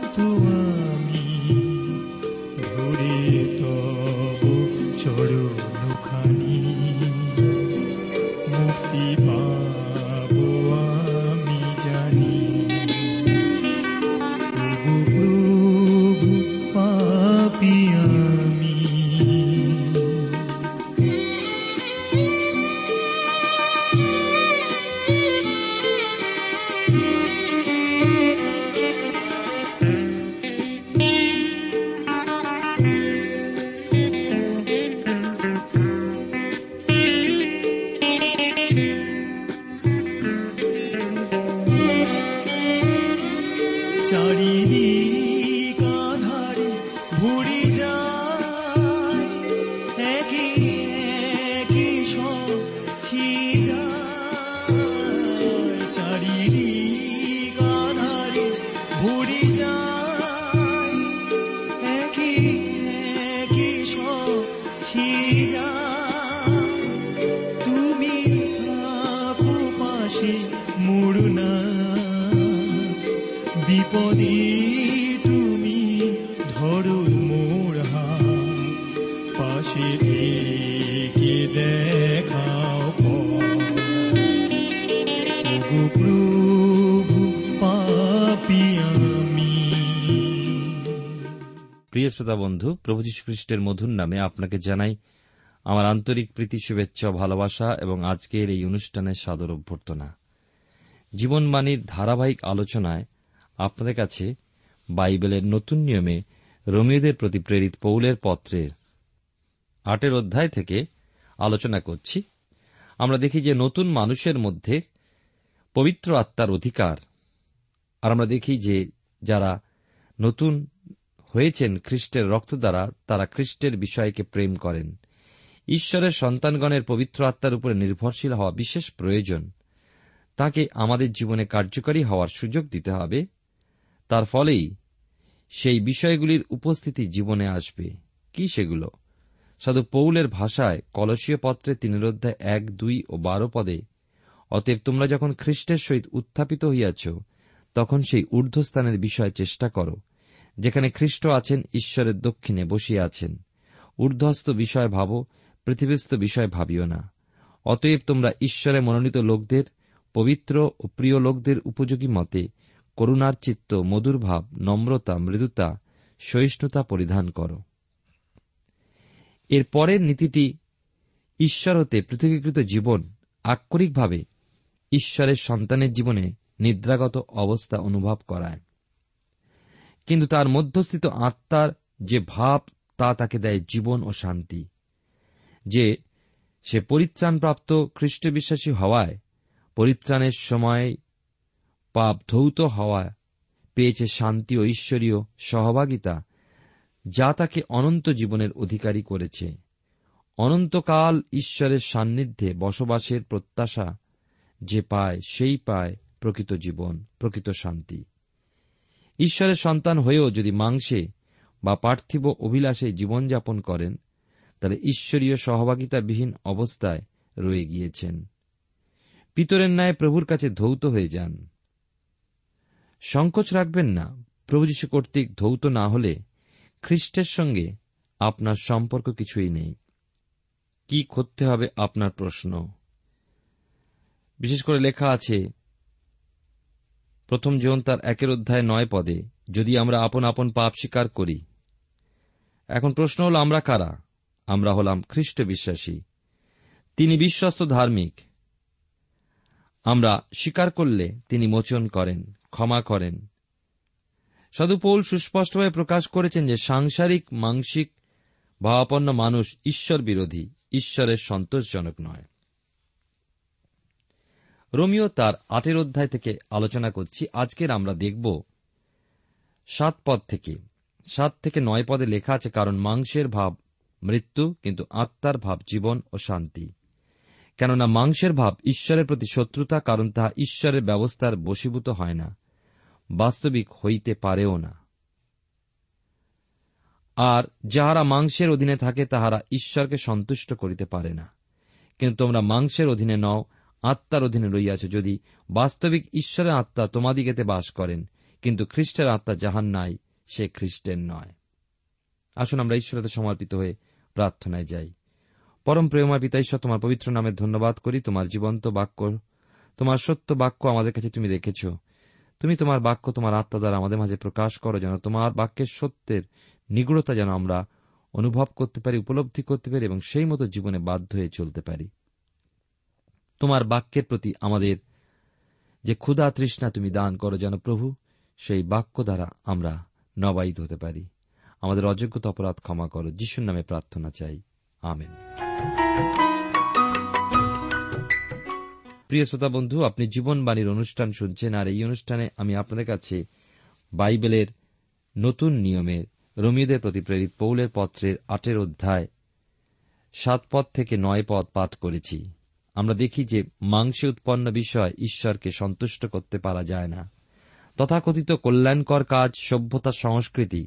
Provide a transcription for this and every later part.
Tuhan বন্ধু, প্রভু যীশু খ্রিস্টের মধুর নামে আপনাকে জানাই আমার আন্তরিক প্রীতি, শুভেচ্ছা, ভালোবাসা এবং আজকের এই অনুষ্ঠানের সাদর অভ্যর্থনা। জীবনবাণীর ধারাবাহিক আলোচনায় আপনাদের কাছে বাইবেলের নতুন নিয়মে রোমিওদের প্রতি প্রেরিত পৌলের পত্রের আটের অধ্যায় থেকে আলোচনা করছি। আমরা দেখি যে নতুন মানুষের মধ্যে পবিত্র আত্মার অধিকার। আর আমরা দেখি যে যারা নতুন হয়েছেন খ্রিস্টের রক্ত দ্বারা তারা খ্রিস্টের বিষয়কে প্রেম করেন। ঈশ্বরের সন্তানগণের পবিত্র আত্মার উপরে নির্ভরশীল হওয়া বিশেষ প্রয়োজন। তাকে আমাদের জীবনে কার্যকরী হওয়ার সুযোগ দিতে হবে। তার ফলেই সেই বিষয়গুলির উপস্থিতি জীবনে আসবে। কি সেগুলো? সাধু পৌলের ভাষায় কলসীয় পত্রে তিনের অধ্যায় এক, দুই ও বারো পদে, অতএব তোমরা যখন খ্রিস্টের সহিত উত্থাপিত হইয়াছ, তখন সেই ঊর্ধ্বস্থানের বিষয় চেষ্টা করো। যেখানে খ্রিস্ট আছেন, ঈশ্বরের দক্ষিণে বসিয়া আছেন। ঊর্ধ্বস্থ বিষয় ভাবো, পৃথিবীস্থ বিষয় ভাবিও না। অতএব তোমরা ঈশ্বরে মনোনীত লোকদের, পবিত্র ও প্রিয় লোকদের উপযোগী মতে করুণার চিত্ত, মধুর ভাব, নম্রতা, মৃদুতা, সহিষ্ণুতা পরিধান করো। এর পরের নীতিটি, ঈশ্বর হতে পৃথকীকৃত জীবন আক্ষরিকভাবে ঈশ্বরের সন্তানের জীবনে নিদ্রাগত অবস্থা অনুভব করায়। কিন্তু তার মধ্যস্থিত আত্মার যে ভাব, তা তাকে দেয় জীবন ও শান্তি। যে সে পরিত্রাণপ্রাপ্ত খ্রিস্ট বিশ্বাসী হওয়ায়, পরিত্রাণের সময় পাপ ধৌত হওয়া পেয়েছে শান্তি ও ঈশ্বরীয় সহভাগিতা, যা তাকে অনন্ত জীবনের অধিকারী করেছে। অনন্তকাল ঈশ্বরের সান্নিধ্যে বসবাসের প্রত্যাশা যে পায়, সেই পায় প্রকৃত জীবন, প্রকৃত শান্তি। ঈশ্বরের সন্তান হয়েও যদি মাংসে বা পার্থিব অভিলাষে জীবনযাপন করেন, তাহলে ঈশ্বরীয় সহভাগিতাবিহীন অবস্থায় রয়ে গিয়েছেন। পিতরের ন্যায় প্রভুর কাছে ধৌত হয়ে যান। সংকোচ রাখবেন না, প্রভু যীশু কর্তৃক ধৌত না হলে খ্রিস্টের সঙ্গে আপনার সম্পর্ক কিছুই নেই। কি করতে হবে আপনার প্রশ্ন? বিশেষ করে লেখা আছে প্রথম জীবন তার একের অধ্যায় নয় পদে, যদি আমরা আপন আপন পাপ স্বীকার করি। এখন প্রশ্ন হল, আমরা কারা? আমরা হলাম খ্রিস্ট বিশ্বাসী। তিনি বিশ্বস্ত ধার্মিক। আমরা স্বীকার করলে তিনি মোচন করেন, ক্ষমা করেন। সাধু পৌল সুস্পষ্টভাবে প্রকাশ করেছেন যে সাংসারিক, মাংসিক, ভাবাপন্ন মানুষ ঈশ্বর বিরোধী ঈশ্বরের সন্তোষজনক নয়। রোমিও তার আটের অধ্যায় থেকে আলোচনা করছি। আজকের আমরা দেখব সাত পদ থেকে। সাত থেকে নয় পদে লেখা আছে, কারণ মাংসের ভাব মৃত্যু, কিন্তু আত্মার ভাব জীবন ও শান্তি। কেননা মাংসের ভাব ঈশ্বরের প্রতি শত্রুতা, কারণ তাহা ঈশ্বরের ব্যবস্থার বশীভূত হয় না, বাস্তবিক হইতে পারেও না। আর যাহারা মাংসের অধীনে থাকে, তাহারা ঈশ্বরকে সন্তুষ্ট করিতে পারে না। কিন্তু তোমরা মাংসের অধীনে নও আত্মার অধীনে রইয়াছ যদি বাস্তবিক ঈশ্বরের আত্মা তোমাদিগেতে বাস করেন, কিন্তু খ্রিস্টের আত্মা যাহার নাই, সে খ্রিস্টের নয়। আসুন আমরা ঈশ্বরতে সমর্পিত হয়ে প্রার্থনায় যাই। পরম প্রেমা পিতা ঈশ্বর, তোমার পবিত্র নামে ধন্যবাদ করি, তোমার জীবন্ত বাক্য, তোমার সত্য বাক্য আমাদের কাছে তুমি রেখেছ তুমি তোমার বাক্য তোমার আত্মা দ্বারা আমাদের মাঝে প্রকাশ করো, যেন তোমার বাক্যের সত্যের নিগুড়তা যেন আমরা অনুভব করতে পারি, উপলব্ধি করতে পারি, এবং সেই মতো জীবনে বাধ্য হয়ে চলতে পারি। তোমার বাক্যের প্রতি আমাদের যে ক্ষুধা তৃষ্ণা তুমি দান করো যেন প্রভু, সেই বাক্য দ্বারা আমরা নবায়িত হতে পারি। আমাদের অযোগ্যতা অপরাধ ক্ষমা করো। যিশুর নামে প্রার্থনা চাই। আমেন। প্রিয় শ্রোতা বন্ধু, আপনি জীবনবাণীর অনুষ্ঠান শুনছেন আর এই অনুষ্ঠানে আমি আপনাদের কাছে বাইবেলের নতুন নিয়মের, রোমিওদের প্রতি প্রেরিত পৌলের পত্রের আটের অধ্যায় সাত পদ থেকে নয় পদ পাঠ করেছি। আমরা দেখি যে মাংসে উৎপন্ন বিষয় ঈশ্বরকে সন্তুষ্ট করতে পারা যায় না। তথাকথিত কল্যাণকর কাজ, সভ্যতা, সংস্কৃতি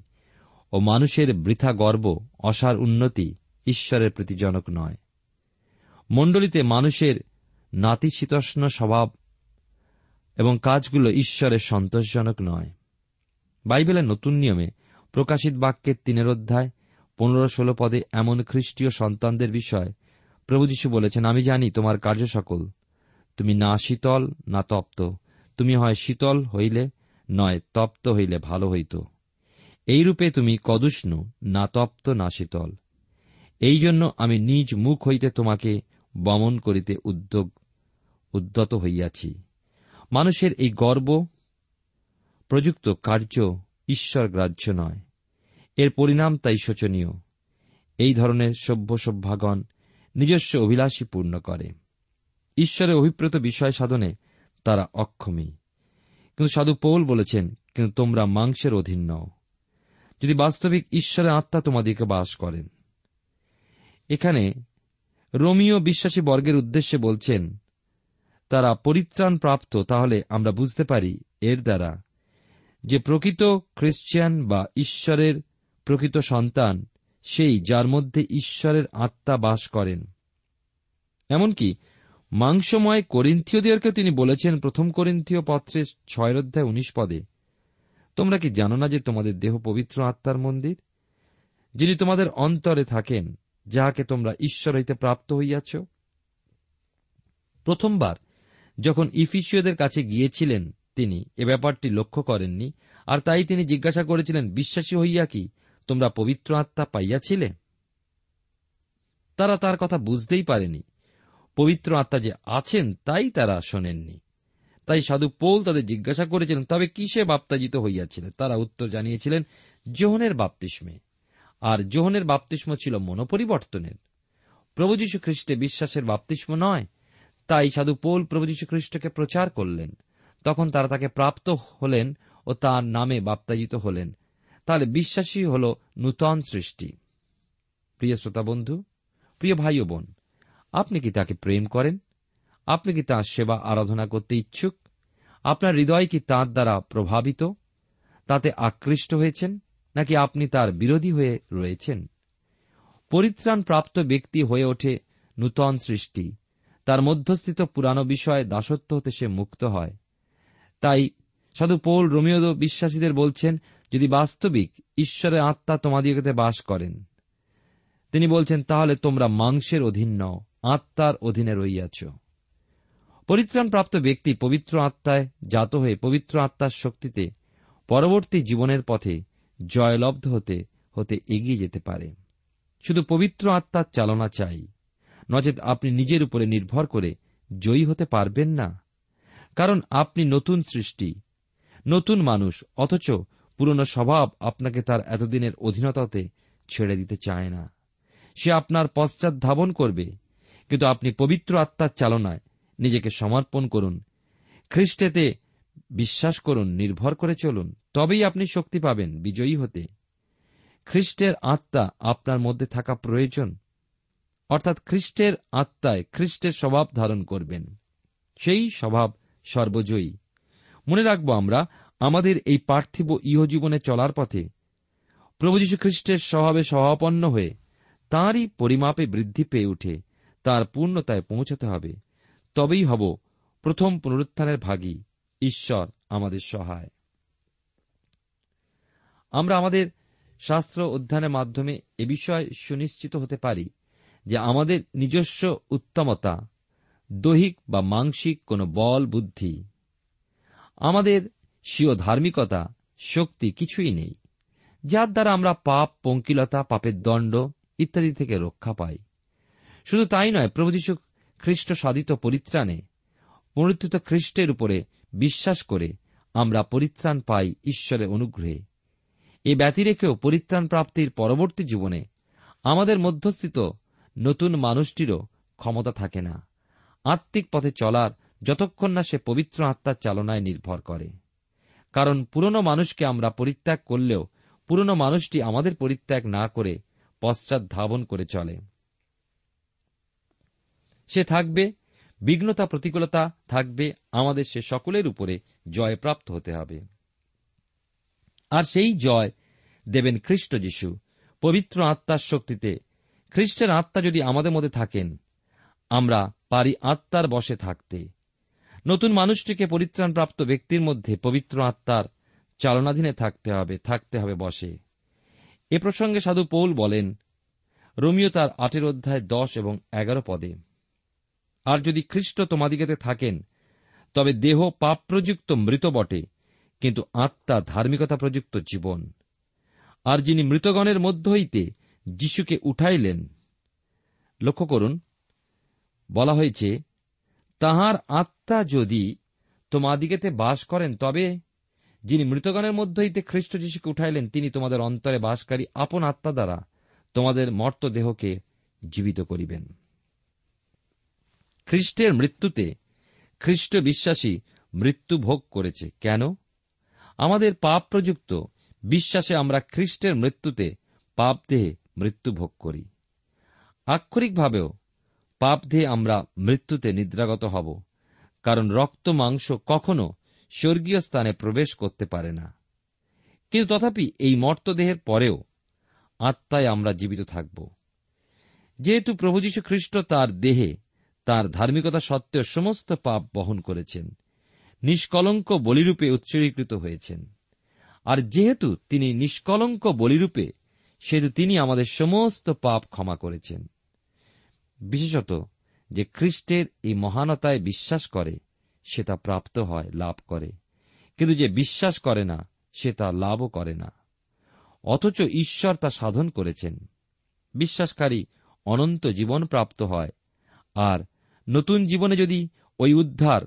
ও মানুষের বৃথা গর্ব, অসার উন্নতি ঈশ্বরের প্রতিজনক নয়। মণ্ডলীতে মানুষের নাতিশীতষ্ণ স্বভাব এবং কাজগুলো ঈশ্বরের সন্তোষজনক নয়। বাইবেলের নতুন নিয়মে প্রকাশিত বাক্যের তিনের অধ্যায় পনেরো ষোলো পদে এমন খ্রিস্টীয় সন্তানদের বিষয় প্রভু যীশু বলেছেন, আমি জানি তোমার কার্য সকল। তুমি না শীতল, না তপ্ত। তুমি হয় শীতল হইলে নয়, তপ্ত হইলে ভালো হইত। এইরূপে তুমি কদুষ্ণু, না তপ্ত, না শীতল। এই জন্য আমি নিজ মুখ হইতে তোমাকে বমন করিতে উদ্যোগ, উদ্যত হইয়াছি। মানুষের এই গর্ব প্রযুক্ত কার্য ঈশ্বর গ্রাহ্য নয়। এর পরিণাম তাই শোচনীয়। এই ধরনের সভ্য সভ্যাগণ নিজস্ব অভিলাষী পূর্ণ করে। ঈশ্বরের অভিপ্রেত বিষয় সাধনে তারা অক্ষমী। কিন্তু সাধু পৌল বলেছেন, কিন্তু তোমরা মাংসের অধীন নও। যদি বাস্তবিক ঈশ্বরের আত্মা তোমাদিকে বাস করেন। এখানে রোমিও বিশ্বাসী বর্গের উদ্দেশ্যে বলছেন, তারা পরিত্রাণ প্রাপ্ত তাহলে আমরা বুঝতে পারি এর দ্বারা যে প্রকৃত খ্রিস্টিয়ান বা ঈশ্বরের প্রকৃত সন্তান সেই যার মধ্যে ঈশ্বরের আত্মা বাস করেন। এমনকি মাংসময় করিন্থীয়দেরকে তিনি বলেছেন প্রথম করিন্থীয় পত্রে ছয় অধ্যায় উনিশ পদে, তোমরা কি জানো না যে তোমাদের দেহ পবিত্র আত্মার মন্দির? যিনি তোমাদের অন্তরে থাকেন, যাহাকে তোমরা ঈশ্বর হইতে প্রাপ্ত হইয়াছ? প্রথমবার যখন ইফিসীয়দের কাছে গিয়েছিলেন তিনি, এ ব্যাপারটি লক্ষ্য করেননি, আর তাই তিনি জিজ্ঞাসা করেছিলেন, বিশ্বাসী হইয়া কি তোমরা পবিত্র আত্মা পাইয়াছিলে? তারা তার কথা বুঝতেই পারেনি। পবিত্র আত্মা যে আছেন, তাই তারা শোনেননি। তাই সাধু পৌল তাদের জিজ্ঞাসা করেছিলেন, তবে কিসে বাপ্তাজিত হইয়াছিলেন তারা উত্তর জানিয়েছিলেন, জোহনের বাপ্তিস্মে। আর জোহনের বাপ্তিস্ম ছিল মনোপরিবর্তনের। প্রভু যীশু খ্রিস্টে বিশ্বাসের বাপ্তিস্ম নয়। তাই সাধু পৌল প্রভু যীশু খ্রিস্টকে প্রচার করলেন। তখন তারা তাকে প্রাপ্ত হলেন ও তার নামে বাপ্তাজিত হলেন। তাহলে বিশ্বাসী হল নূতন সৃষ্টি। প্রিয় শ্রোতা বন্ধু, প্রিয় ভাই ও বোন, আপনি কি তাকে প্রেম করেন? আপনি কি তাঁর সেবা আরাধনা করতে ইচ্ছুক? আপনার হৃদয় কি তাঁর দ্বারা প্রভাবিত? তাতে আকৃষ্ট হয়েছেন নাকি আপনি তার বিরোধী হয়ে রয়েছেন? পরিত্রাণ প্রাপ্ত ব্যক্তি হয়ে ওঠে নূতন সৃষ্টি। তার মধ্যস্থিত পুরানো বিষয়ে দাসত্ব হতে সে মুক্ত হয়। তাই সাধু পৌল রোমিওদ বিশ্বাসীদের বলছেন যদি বাস্তবিক ঈশ্বরের আত্মা তোমাদিগতে বাস করেন। তিনি বলছেন, তাহলে তোমরা মাংসের অধীন নও, আত্মার অধীনে রইয়াছ। পরিত্রাণপ্রাপ্ত ব্যক্তি পবিত্র আত্মায় জাত হয়ে পবিত্র আত্মার শক্তিতে পরবর্তী জীবনের পথে জয়লব্ধ হতে হতে এগিয়ে যেতে পারে। শুধু পবিত্র আত্মার চালনা চাই, নচেত আপনি নিজের উপরে নির্ভর করে জয়ী হতে পারবেন না। কারণ আপনি নতুন সৃষ্টি, নতুন মানুষ, অথচ পুরনো স্বভাব আপনাকে তার এতদিনের অধীনতাতে ছেড়ে দিতে চায় না। সে আপনার পশ্চাৎ ধাবন করবে, কিন্তু আপনি পবিত্র আত্মার চালনায় নিজেকে সমর্পণ করুন, খ্রিস্টেতে বিশ্বাস করুন, নির্ভর করে চলুন, তবেই আপনি শক্তি পাবেন, বিজয়ী হতে। খ্রিস্টের আত্মা আপনার মধ্যে থাকা প্রয়োজন, অর্থাৎ খ্রিস্টের আত্মায় খ্রিস্টের স্বভাব ধারণ করবেন। সেই স্বভাব সর্বজয়ী। মনে রাখব আমরা আমাদের এই পার্থিব ইহজীবনে চলার পথে প্রভু যীশু খ্রিস্টের স্বভাবে স্বভাপন্ন হয়ে তাঁরই পরিমাপে বৃদ্ধি পেয়ে উঠে তার পূর্ণতায় পৌঁছতে হবে। তবেই হব প্রথম পুনরুত্থানের ভাগী। ঈশ্বর আমাদের সহায়। আমরা আমাদের শাস্ত্র অধ্যয়নের মাধ্যমে এ বিষয়ে সুনিশ্চিত হতে পারি যে আমাদের নিজস্ব উত্তমতা, দৈহিক বা মাংসিক কোন বল বুদ্ধি, আমাদের স্বীয় ধার্মিকতা, শক্তি কিছুই নেই, যার দ্বারা আমরা পাপ, পঙ্কিলতা, পাপের দণ্ড ইত্যাদি থেকে রক্ষা পাই। শুধু তাই নয়, প্রভু যীশু খ্রিস্ট সাধিত পরিত্রাণে পুনরুত্থিত খ্রিস্টের উপরে বিশ্বাস করে আমরা পরিত্রাণ পাই ঈশ্বরের অনুগ্রহে। এ ব্যতিরেকেও পরিত্রাণ প্রাপ্তির পরবর্তী জীবনে আমাদের মধ্যস্থিত নতুন মানুষটিরও ক্ষমতা থাকে না। আত্মিক পথে চলার যতক্ষণ না সে পবিত্র আত্মার চালনায় নির্ভর করে। কারণ পুরনো মানুষকে আমরা পরিত্যাগ করলেও পুরনো মানুষটি আমাদের পরিত্যাগ না করে পশ্চাৎ ধাবন করে চলে। সে থাকবে, বিঘ্নতা, প্রতিকূলতা থাকবে, আমাদের সে সকলের উপরে জয়প্রাপ্ত হতে হবে। আর সেই জয় দেবেন খ্রিস্ট যিশু, পবিত্র আত্মার শক্তিতে। খ্রিস্টের আত্মা যদি আমাদের মধ্যে থাকেন, আমরা পারি আত্মার বসে থাকতে। নতুন মানুষটিকে পরিত্রাণপ্রাপ্ত ব্যক্তির মধ্যে পবিত্র আত্মার চালনাধীনে থাকতে হবে থাকতে হবে বসে। এ প্রসঙ্গে সাধু পৌল বলেন, রোমিও তার আটের অধ্যায় দশ এবং এগারো পদে, আর যদি খ্রিস্ট তোমাদিগেতে থাকেন, তবে দেহ পাপ প্রযুক্ত মৃত বটে, কিন্তু আত্মা ধার্মিকতা প্রযুক্ত জীবন। আর যিনি মৃতগণের মধ্য হইতে যিশুকে উঠাইলেন, লক্ষ্য করুন, বলা হয়েছে, তাহার আত্মা যদি তোমাদিগেতে বাস করেন, তবে যিনি মৃতগণের মধ্য হইতে খ্রিস্ট যিশুকে উঠাইলেন, তিনি তোমাদের অন্তরে বাসকারী আপন আত্মা দ্বারা তোমাদের মর্ত দেহকে জীবিত করিবেন। খ্রিস্টের মৃত্যুতে খ্রিস্ট বিশ্বাসী মৃত্যু ভোগ করেছে। কেন? আমাদের পাপ প্রযুক্ত বিশ্বাসে আমরা খ্রিস্টের মৃত্যুতে পাপ দেহে মৃত্যু ভোগ করি। আক্ষরিকভাবেও পাপ দেহে আমরা মৃত্যুতে নিদ্রাগত হব। কারণ রক্ত মাংস কখনো স্বর্গীয় স্থানে প্রবেশ করতে পারে না। কিন্তু তথাপি এই মর্তদেহের পরেও আত্মায় আমরা জীবিত থাকব। যেহেতু প্রভু যীশু খ্রিস্ট তার দেহে তার ধার্মিকতা সত্ত্বেও সমস্ত পাপ বহন করেছেন, নিষ্কলঙ্ক বলিরূপে উৎসর্গীকৃত হয়েছেন। আর যেহেতু তিনি নিষ্কলঙ্ক বলিরূপে, সেহেতু তিনি আমাদের সমস্ত পাপ ক্ষমা করেছেন। বিশেষত যে খ্রিস্টের এই মহানতায় বিশ্বাস করে, সে তা প্রাপ্ত হয়, লাভ করে। কিন্তু যে বিশ্বাস করে না, সে তা লাভও করে না। অথচ ঈশ্বর তা সাধন করেছেন। বিশ্বাসকারী অনন্ত জীবন প্রাপ্ত হয়, আর নতুন জীবনে যদি ওই উদ্ধার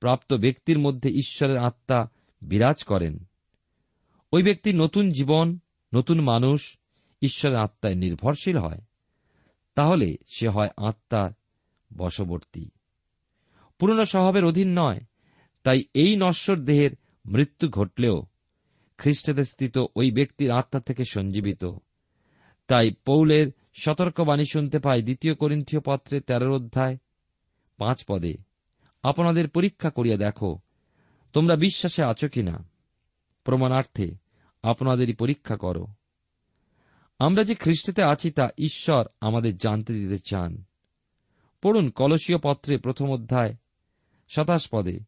প্রাপ্ত ব্যক্তির মধ্যে ঈশ্বরের আত্মা বিরাজ করেন, ওই ব্যক্তি নতুন জীবন, নতুন মানুষ, ঈশ্বরের আত্মায় নির্ভরশীল হয়, তাহলে সে হয় আত্মার বশবর্তী। পুরনো স্বভাবের অধীন নয়, তাই এই নশ্বর দেহের মৃত্যু ঘটলেও খ্রিস্টদের স্থিত ওই ব্যক্তির আত্মা থেকে সঞ্জীবিত। তাই পৌলের সতর্কবাণী শুনতে পাই দ্বিতীয় করিন্থীয় পত্রে তেরোর অধ্যায়, পাঁচ পদে। আপনাদের পরীক্ষা করিয়া দেখো, তোমরা বিশ্বাসে আছো কিনা? প্রমাণার্থে আপনাদেরই পরীক্ষা করো। আমরা যে খ্রিস্টতে আছি তা ঈশ্বর আমাদের জানতে দিতে চান। পড়ুন কলসীয় পত্রে প্রথম অধ্যায়, সাতাশ পদে।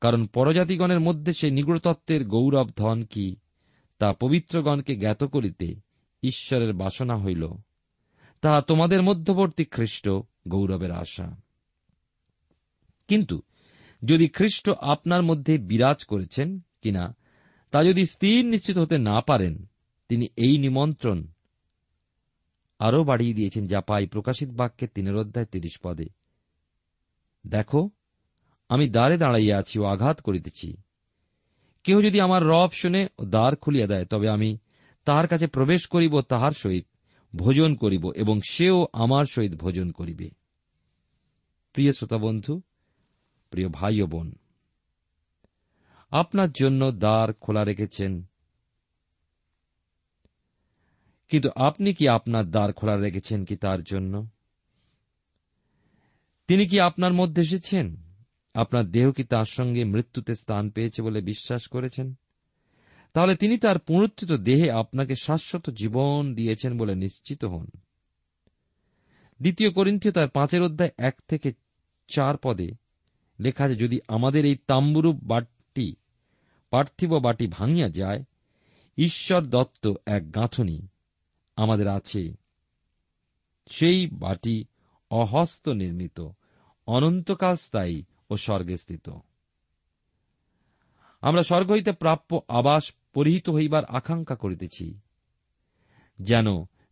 কারণ পরজাতিগণের মধ্যে সে নিগুড়তত্ত্বের গৌরব ধন কি, তা পবিত্রগণকে জ্ঞাত করিতে ঈশ্বরের বাসনা হইল। তাহা তোমাদের মধ্যবর্তী খ্রিস্ট গৌরবের আশা। কিন্তু যদি খ্রিস্ট আপনার মধ্যে বিরাজ করেছেন কিনা, তা যদি স্থির নিশ্চিত হতে না পারেন, তিনি এই নিমন্ত্রণ আরও বাড়িয়ে দিয়েছেন যা পাই প্রকাশিত বাক্যের তিনের অধ্যায় তিরিশ পদে। দেখো, আমি দ্বারে দাঁড়াইয়া আছি ও আঘাত করিতেছি। কেহ যদি আমার রব শুনে ও দ্বার খুলিয়া দেয়, তবে আমি তাহার কাছে প্রবেশ করিব তাহার সহিত ভোজন করিব এবং সেও আমার সহিত ভোজন করিবে। প্রিয় শ্রোতা বন্ধু, প্রিয় ভাই ও বোন, আপনার জন্য দ্বার খোলা রেখেছেন কিন্তু আপনি কি আপনার দ্বার খোলা রেখেছেন কি তার জন্য? তিনি কি আপনার মধ্যে এসেছেন? আপনার দেহ কি তার সঙ্গে মৃত্যুতে স্থান পেয়েছে বলে বিশ্বাস করেছেন? তাহলে তিনি তার পুনরুত্থিত দেহে আপনাকে শাশ্বত জীবন দিয়েছেন বলে নিশ্চিত হন। দ্বিতীয় করিন্থীয় তার পাঁচের অধ্যায় এক থেকে চার পদে লেখা আছে, যদি আমাদের এই তাম্বুরূপ বাটি, পার্থিব বাটি ভাঙিয়া যায়, ঈশ্বর দত্ত এক গাঁথনি আমাদের আছে। সেই বাটি অহস্ত নির্মিত, অনন্তকাল স্থায়ী ও স্বর্গে স্থিত। আমরা স্বর্গ হইতে প্রাপ্য আবাস পরিহিত হইবার আকাঙ্ক্ষা করিতেছি, যেন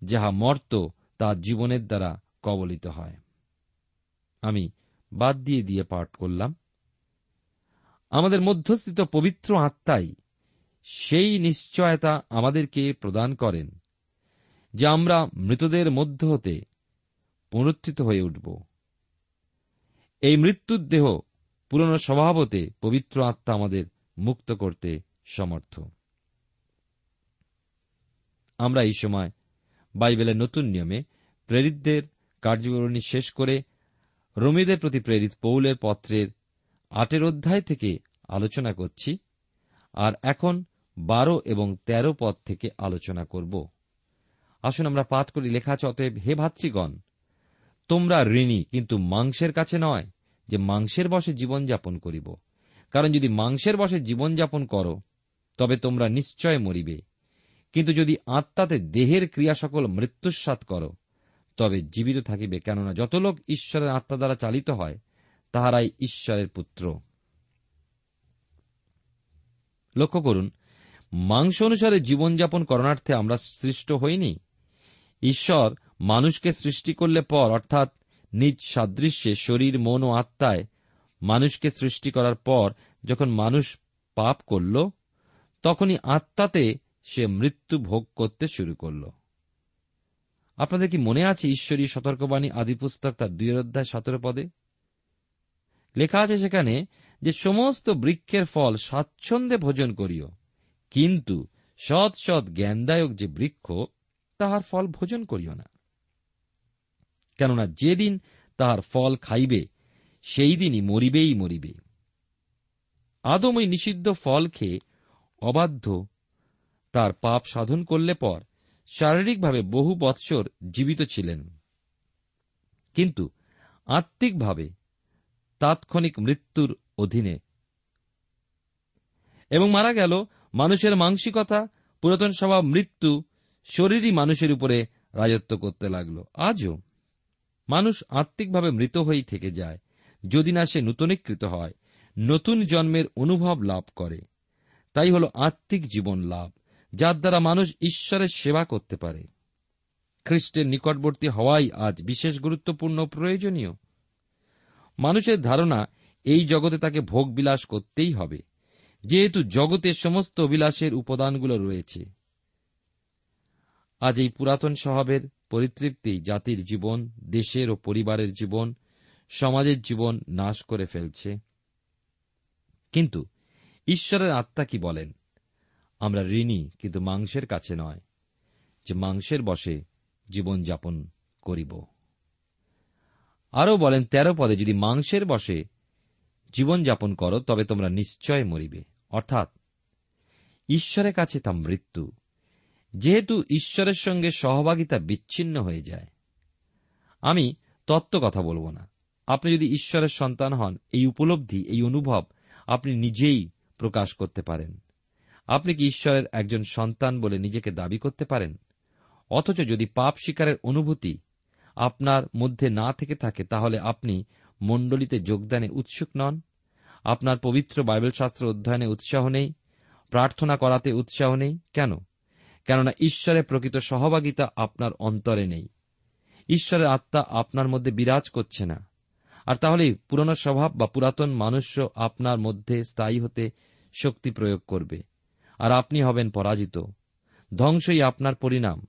যাহা মর্ত তা জীবনের দ্বারা কবলিত হয়। আমি বাদ দিয়ে দিয়ে পাঠ করলাম। আমাদের মধ্যস্থিত পবিত্র আত্মাই সেই নিশ্চয়তা আমাদেরকে প্রদান করেন। যে আমরা মৃতদের মধ্য হতে পুনরুত্থিত হয়ে উঠব। এই মৃত্যুর দেহ পুরনো স্বভাবতে পবিত্র আত্মা আমাদের মুক্ত করতে সমর্থ। আমরা এই সময় বাইবেলের নতুন নিয়মে প্রেরিতদের কার্যবিবরণী শেষ করে রোমীদের প্রতি প্রেরিত পৌলের পত্রের আটের অধ্যায় থেকে আলোচনা করছি, আর এখন বারো এবং তেরো পদ থেকে আলোচনা করব। আসুন আমরা পাঠ করি। লেখা আছে, অতএব হে ভাতৃগণ, তোমরা ঋণী, কিন্তু মাংসের কাছে নয় যে মাংসের বসে জীবনযাপন করিব। কারণ যদি মাংসের বসে জীবনযাপন করো, তবে তোমরা নিশ্চয় মরিবে। কিন্তু যদি আত্মাতে দেহের ক্রিয়া সকল মৃত্যুস্বাদ করো, তবে জীবিত থাকিবে। কেননা যত লোক ঈশ্বরের আত্মা দ্বারা চালিত হয়, তাহারাই ঈশ্বরের পুত্র। লক্ষ্য করুন, মাংস অনুসারে জীবনযাপন করণার্থে আমরা সৃষ্ট হইনি। ঈশ্বর মানুষকে সৃষ্টি করলে পর, অর্থাৎ নিজ সাদৃশ্যে শরীর, মন ও আত্মায় মানুষকে সৃষ্টি করার পর যখন মানুষ পাপ করল, তখনই আত্মাতে সে মৃত্যু ভোগ করতে শুরু করল। আপনাদের কি মনে আছে ঈশ্বরী সতর্কবাণী আদি পুস্তক তার দুই অধ্যায় সতেরো পদে? লেখা আছে সেখানে যে সমস্ত বৃক্ষের ফল স্বাচ্ছন্দ্যে ভোজন করিও, কিন্তু সৎ সৎ জ্ঞানদায়ক যে বৃক্ষ তাহার ফল ভোজন করিও না। কেননা যেদিন তাহার ফল খাইবে সেই দিনই মরিবেই মরিবে। আদম ওই নিষিদ্ধ ফল খেয়ে অবাধ্য তার পাপ সাধন করলে পর শারীরিকভাবে বহু বৎসর জীবিত ছিলেন। কিন্তু আত্মিকভাবে তাৎক্ষণিক মৃত্যুর অধীনে এবং মারা গেল, মানুষের মানসিকতা, পুরাতন স্বভাব, মৃত্যু শরীরই মানুষের উপরে রাজত্ব করতে লাগল। আজও মানুষ আত্মিকভাবে মৃত হয়েই থেকে যায়, যদি না সে নূতনীকৃত হয়, নতুন জন্মের অনুভব লাভ করে। তাই হল আত্মিক জীবন লাভ, যার দ্বারা মানুষ ঈশ্বরের সেবা করতে পারে। খ্রিস্টের নিকটবর্তী হওয়াই আজ বিশেষ গুরুত্বপূর্ণ প্রয়োজনীয়। মানুষের ধারণা এই জগতে তাকে ভোগ বিলাস করতেই হবে, যেহেতু জগতের সমস্ত অভিলাষের উপাদানগুলো রয়েছে। আজ এই পুরাতন স্বভাবের পরিতৃপ্তি জাতির জীবন, দেশের ও পরিবারের জীবন, সমাজের জীবন নাশ করে ফেলছে। কিন্তু ঈশ্বরের আত্মা কি বলেন? আমরা ঋণী, কিন্তু মাংসের কাছে নয়, যে মাংসের বসে জীবনযাপন করিব। আরও বলেন, তেরো পদে যদি মাংসের বসে জীবনযাপন করো, তবে তোমরা নিশ্চয় মরিবে। অর্থাৎ, ঈশ্বরের কাছে তা মৃত্যু। যেহেতু ঈশ্বরের সঙ্গে সহভাগিতা বিচ্ছিন্ন হয়ে যায়। আমি তত্ত্ব কথা বলব না। আপনি যদি ঈশ্বরের সন্তান হন, এই উপলব্ধি, এই অনুভব আপনি নিজেই প্রকাশ করতে পারেন। আপনি কি ঈশ্বরের একজন সন্তান বলে নিজেকে দাবি করতে পারেন? অথচ যদি পাপ শিকারের অনুভূতি আপনার মধ্যে না থেকে থাকে, তাহলে আপনি মণ্ডলীতে যোগদানে উৎসুক নন। আপনার পবিত্র বাইবেল শাস্ত্র অধ্যয়নে উৎসাহ নেই। প্রার্থনা করাতে উৎসাহ নেই। কেন? কেননা ঈশ্বরের প্রকৃত সহভাগিতা আপনার অন্তরে নেই। ঈশ্বরের আত্মা আপনার মধ্যে বিরাজ করছে না। আর তাহলে পুরনো স্বভাব বা পুরাতন মানুষ আপনার মধ্যে স্থায়ী হতে শক্তি প্রয়োগ করবে। আর আপনি হবেন পরাজিত। ধ্বংসই আপনার পরিণাম।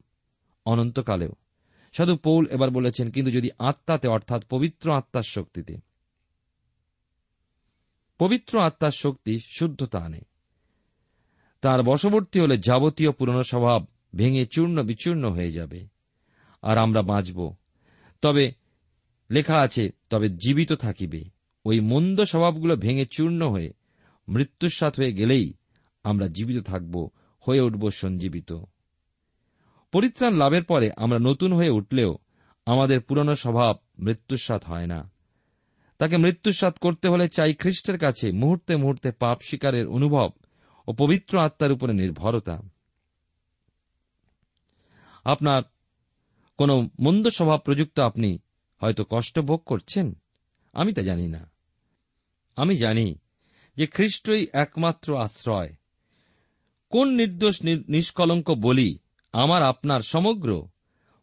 অনন্তকালেও। সাধু পৌল এবার বলেছেন, কিন্তু যদি আত্মাতে, অর্থাৎ পবিত্র আত্মার শক্তিতে পবিত্র আত্মার শক্তি শুদ্ধতা আনে। তার বশবর্তী হলে যাবতীয় পুরনো স্বভাব ভেঙে চূর্ণ বিচূর্ণ হয়ে যাবে। আর আমরা বাঁচব। তবে লেখা আছে, তবে জীবিত থাকিবে। ওই মন্দ স্বভাবগুলো ভেঙে চূর্ণ হয়ে মৃত্যুস্বাত হয়ে গেলেই আমরা জীবিত থাকব, হয়ে উঠব সঞ্জীবিত। পরিত্রাণ লাভের পরে আমরা নতুন হয়ে উঠলেও আমাদের পুরনো স্বভাব মৃত্যুস্বাত হয় না। তাকে মৃত্যুস্বাত করতে হলে চাই খ্রিস্টের কাছে মুহূর্তে মুহূর্তে পাপ শিকারের অনুভব ও পবিত্র আত্মার উপরে নির্ভরতা। আপনার কোন মন্দ স্বভাব প্রযুক্ত আপনি হয়তো কষ্ট ভোগ করছেন? আমি তা জানি না। আমি জানি যে খ্রিস্টই একমাত্র আশ্রয়। কোন নির্দোষ নিষ্কলঙ্ক বলি আমার আপনার সমগ্র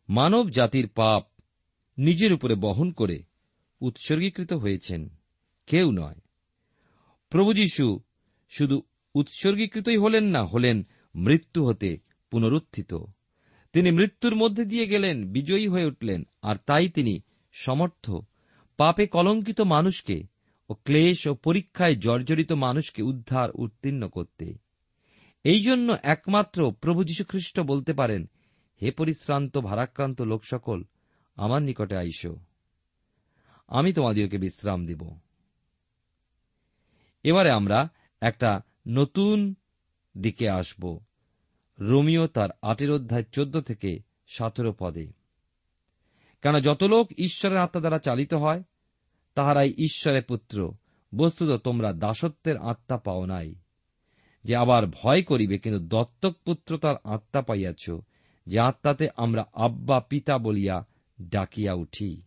মানব জাতির পাপ নিজের উপরে বহন করে উৎসর্গীকৃত হয়েছেন? কেউ নয়। প্রভু যীশু শুধু উৎসর্গীকৃতই হলেন না, হলেন মৃত্যু হতে পুনরুত্থিত। তিনি মৃত্যুর মধ্যে দিয়ে গেলেন, বিজয়ী হয়ে উঠলেন, আর তাই তিনি সমর্থ। পাপে কলঙ্কিত মানুষকে ও ক্লেশ ও পরীক্ষায় জর্জরিত মানুষকে উদ্ধার উত্তীর্ণ করতে। এই জন্য একমাত্র প্রভু যীশুখ্রিস্ট বলতে পারেন, হে পরিশ্রান্ত, ভারাক্রান্ত লোক সকল আমার নিকটে আইস। আমি তোমাদিওকে বিশ্রাম দিব। এবারে আমরা একটা নতুন দিকে আসব। রোমিও তার আটের অধ্যায় চোদ্দ থেকে সতেরো পদে। কেন যত লোক ঈশ্বরের আত্মা দ্বারা চালিত হয়, তাহারাই ঈশ্বরের পুত্র। বস্তুত তোমরা দাসত্বের আত্মা পাও নাই, যে আবার ভয় করিবে, কিন্তু দত্তক পুত্র তার আত্মা পাইয়াছ, যে আত্মাতে আমরা আব্বা, পিতা বলিয়া ডাকিয়া উঠি।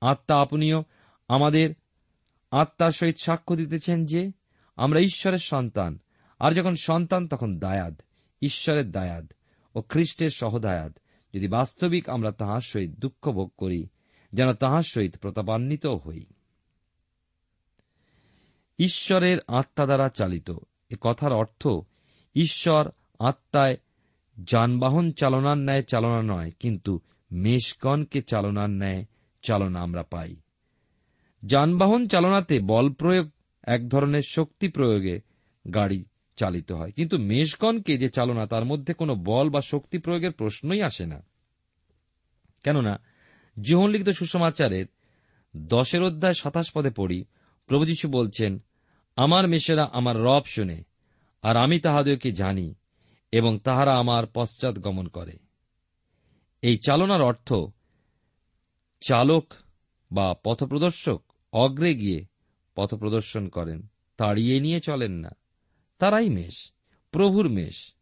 আত্মা আপনিও আমাদের আত্মার সহিত সাক্ষ্য দিতেছেন যে আমরা ঈশ্বরের সন্তান। আর যখন সন্তান, তখন দায়াদ, ঈশ্বরের দায়াদ ও খ্রিস্টের সহদায়াদ। যদি বাস্তবিক আমরা তাহার সহিত দুঃখ ভোগ করি, যেন তাহার সহিত প্রতাপান্বিত হই। ঈশ্বরের আত্মা দ্বারা চালিত। এ কথার অর্থ, ঈশ্বর আত্মায় যানবাহন চালনার ন্যায় চালনা নয়, কিন্তু মেষগণকে চালনার ন্যায় চালনা আমরা পাই। যানবাহন চালনাতে বল প্রয়োগ এক ধরনের শক্তি প্রয়োগে গাড়ি চালিত হয়। কিন্তু মেষগণকে যে চালনা, তার মধ্যে কোনো বল বা শক্তি প্রয়োগের প্রশ্নই আসে না। কেননা জীবন লিখিত সুসমাচারের দশের অধ্যায় সাতাশ পদে পড়ি, প্রভু যীশু বলছেন, আমার মেষেরা আমার রব শুনে, আর আমি তাহাদেরকে জানি এবং তাহারা আমার পশ্চাৎ গমন করে। এই চালনার অর্থ, চালক বা পথপ্রদর্শক অগ্রে গিয়ে পথপ্রদর্শন করেন। তাড়িয়ে নিয়ে চলেন না। তারাই মেষ, প্রভুর মেষ।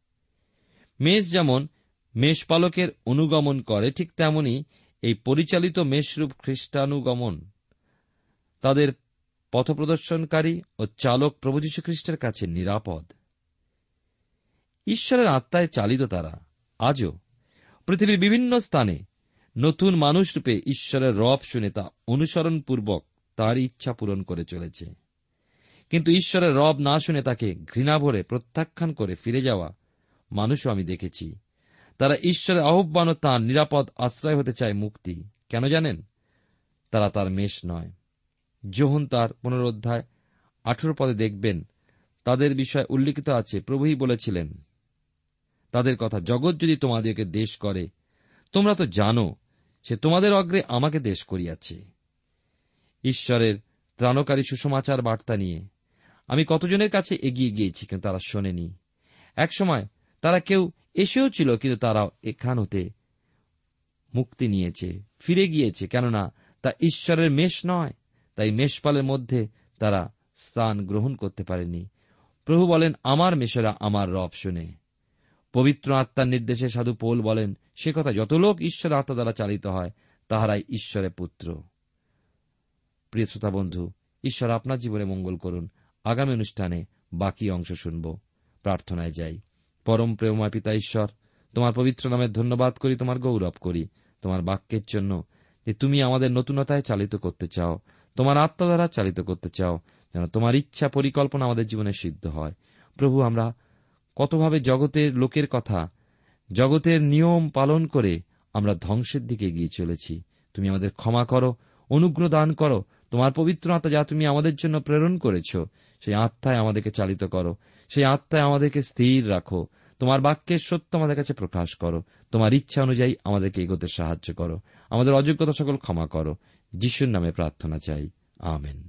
মেষ যেমন মেষপালকের অনুগমন করে, ঠিক তেমনি এই পরিচালিত মেষরূপ খ্রিস্টানুগমন তাদের পথপ্রদর্শনকারী ও চালক প্রভু খ্রিস্টের কাছে নিরাপদ। ঈশ্বরের আত্মায় চালিত তারা। আজও পৃথিবীর বিভিন্ন স্থানে নতুন মানুষরূপে ঈশ্বরের রব শুনে তা অনুসরণপূর্বক তার ইচ্ছা পূরণ করে চলেছে। কিন্তু ঈশ্বরের রব না শুনে তাকে ঘৃণা ভরে প্রত্যাখ্যান করে ফিরে যাওয়া মানুষও আমি দেখেছি। তারা ঈশ্বরের আহ্বান ও তাঁর নিরাপদ আশ্রয় হতে চায় মুক্তি। কেন জানেন? তারা তার মেষ নয়। যোহন তার পুনরোধ্যায় আঠেরো পদে দেখবেন, তাদের বিষয় উল্লিখিত আছে, প্রভুই বলেছিলেন, তাদের কথা জগৎ যদি তোমাদেরকে দেশ করে, তোমরা তো জানো, সে তোমাদের অগ্রে আমাকে দেশ করিয়াছে। ঈশ্বরের ত্রাণকারী সুসমাচার বার্তা নিয়ে। আমি কতজনের কাছে এগিয়ে গিয়েছি কিন্তু তারা শোনেনি। একসময় তারা কেউ এসেও ছিল কিন্তু তারা এখান হতে মুক্তি নিয়েছে, ফিরে গিয়েছে, কেননা তা ঈশ্বরের মেষ নয়, তাই মেষপালের মধ্যে তারা স্থান গ্রহণ করতে পারেনি। প্রভু বলেন, আমার মেষেরা আমার রব শুনে। পবিত্র আত্মার নির্দেশে সাধু পোল বলেন, সে কথা যত লোক ঈশ্বর আত্মা দ্বারা চালিত হয়, তাহারাই ঈশ্বরের পুত্র। প্রিয় শ্রোতা বন্ধু, ঈশ্বর আপনার জীবনে মঙ্গল করুন। আগামী অনুষ্ঠানে বাকি অংশ শুনব। প্রার্থনায় যাই। পরম প্রেমময় পিতা ঈশ্বর, তোমার পবিত্র নামের ধন্যবাদ করি, তোমার গৌরব করি, তোমার বাক্যের জন্য যে তুমি আমাদের নতুনতায় চালিত করতে চাও, তোমার আত্মা দ্বারা চালিত করতে চাও, যেন তোমার ইচ্ছা পরিকল্পনা আমাদের জীবনে সিদ্ধ হয়। প্রভু, আমরা কতভাবে জগতের লোকের কথা, জগতের নিয়ম পালন করে আমরা ধ্বংসের দিকে এগিয়ে চলেছি। তুমি আমাদের ক্ষমা করো, অনুগ্রহ দান করো তোমার পবিত্র আত্মা যা তুমি আমাদের জন্য প্রেরণ করেছ, সেই আত্মায় আমাদেরকে চালিত করো। সেই আত্মায় আমাদেরকে স্থির রাখো। তোমার বাক্যের সত্য আমাদের কাছে প্রকাশ করো। তোমার ইচ্ছা অনুযায়ী আমাদেরকে এগোতে সাহায্য করো। আমাদের অযোগ্যতা সকল ক্ষমা করো। যিশুর নামে প্রার্থনা চাই। আমেন।